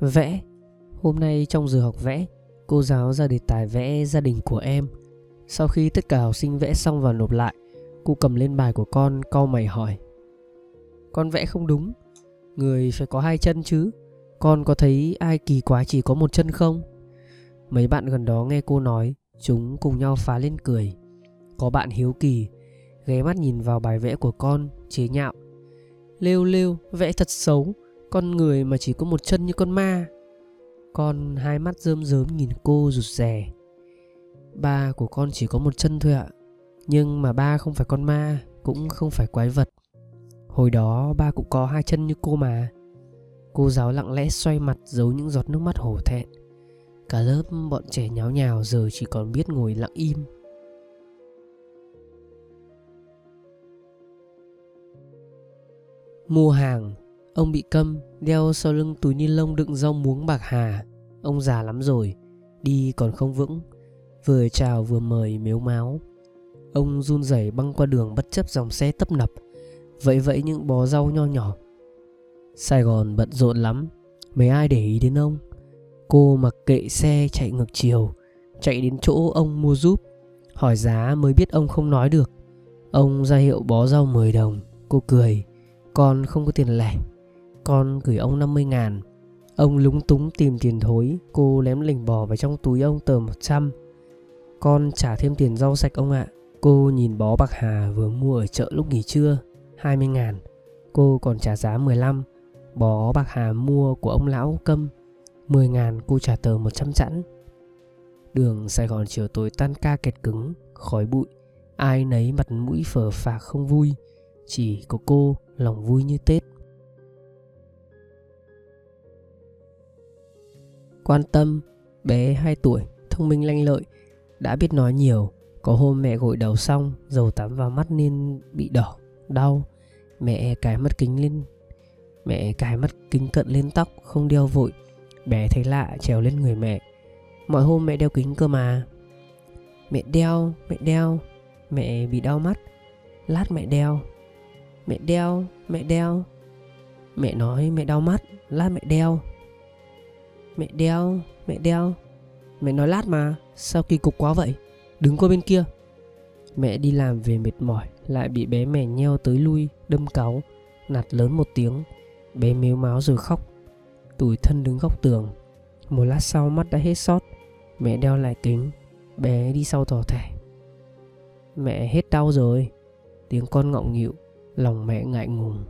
Vẽ. Hôm nay trong giờ học vẽ, Cô giáo ra đề tài vẽ gia đình của em. Sau khi tất cả học sinh vẽ xong và nộp lại, Cô cầm lên bài của con, cau mày hỏi. Con vẽ không đúng. Người phải có hai chân chứ. Con có thấy ai kỳ quá chỉ có một chân không? Mấy bạn gần đó nghe cô nói, Chúng cùng nhau phá lên cười. Có bạn hiếu kỳ, Ghé mắt nhìn vào bài vẽ của con, Chế nhạo. Lêu lêu, vẽ thật xấu. Con người mà chỉ có một chân như con ma. Con hai mắt rơm rớm nhìn cô rụt rè. Ba của con chỉ có một chân thôi ạ. Nhưng mà ba không phải con ma, Cũng không phải quái vật. Hồi đó ba cũng có hai chân như cô mà. Cô giáo lặng lẽ xoay mặt giấu những giọt nước mắt hổ thẹn. Cả lớp bọn trẻ nháo nhào giờ chỉ còn biết ngồi lặng im. Mua hàng. Ông bị câm, Đeo sau lưng túi ni lông đựng rau muống bạc hà. Ông già lắm rồi, Đi còn không vững. Vừa chào vừa mời mếu máu. Ông run rẩy băng qua đường bất chấp dòng xe tấp nập. Vậy vậy những bó rau nho nhỏ. Sài Gòn bận rộn lắm, Mấy ai để ý đến ông? Cô mặc kệ xe chạy ngược chiều, Chạy đến chỗ ông mua giúp. Hỏi giá mới biết ông không nói được. Ông ra hiệu bó rau 10 đồng. Cô cười, Con không có tiền lẻ. Con gửi ông 50 ngàn. Ông lúng túng tìm tiền thối, Cô lém lỉnh bỏ vào trong túi ông tờ 100 Con trả thêm tiền rau sạch ông ạ. Cô nhìn bó bạc hà vừa mua ở chợ lúc nghỉ trưa 20 ngàn. Cô còn trả giá 15 Bó bạc hà mua của ông lão câm 10 ngàn cô trả tờ 100 chẵn Đường Sài Gòn chiều tối tan ca kẹt cứng, Khói bụi. Ai nấy mặt mũi phở phạc không vui. Chỉ có cô lòng vui như Tết. Quan tâm Bé 2 tuổi Thông minh lanh lợi Đã biết nói nhiều. Có hôm mẹ gội đầu xong Dầu tắm vào mắt nên bị đỏ Đau. Mẹ cài mắt kính lên Mẹ cài mắt kính cận lên tóc Không đeo vội. Bé thấy lạ trèo lên người mẹ. Mọi hôm mẹ đeo kính cơ mà. Mẹ đeo, mẹ đeo. Mẹ bị đau mắt. Lát mẹ đeo. Mẹ đeo, mẹ đeo. Mẹ nói mẹ đau mắt Lát mẹ đeo. Mẹ đeo, mẹ đeo. Mẹ nói lát mà Sao kỳ cục quá vậy? Đứng qua bên kia. Mẹ đi làm về mệt mỏi Lại bị bé mè nheo tới lui Đâm cáu Nạt lớn một tiếng. Bé mếu máu rồi khóc. Tủi thân đứng góc tường. Một lát sau mắt đã hết sót. Mẹ đeo lại kính. Bé đi sau tỏ thẻ. Mẹ hết đau rồi. Tiếng con ngọng nghịu lòng mẹ ngại ngùng.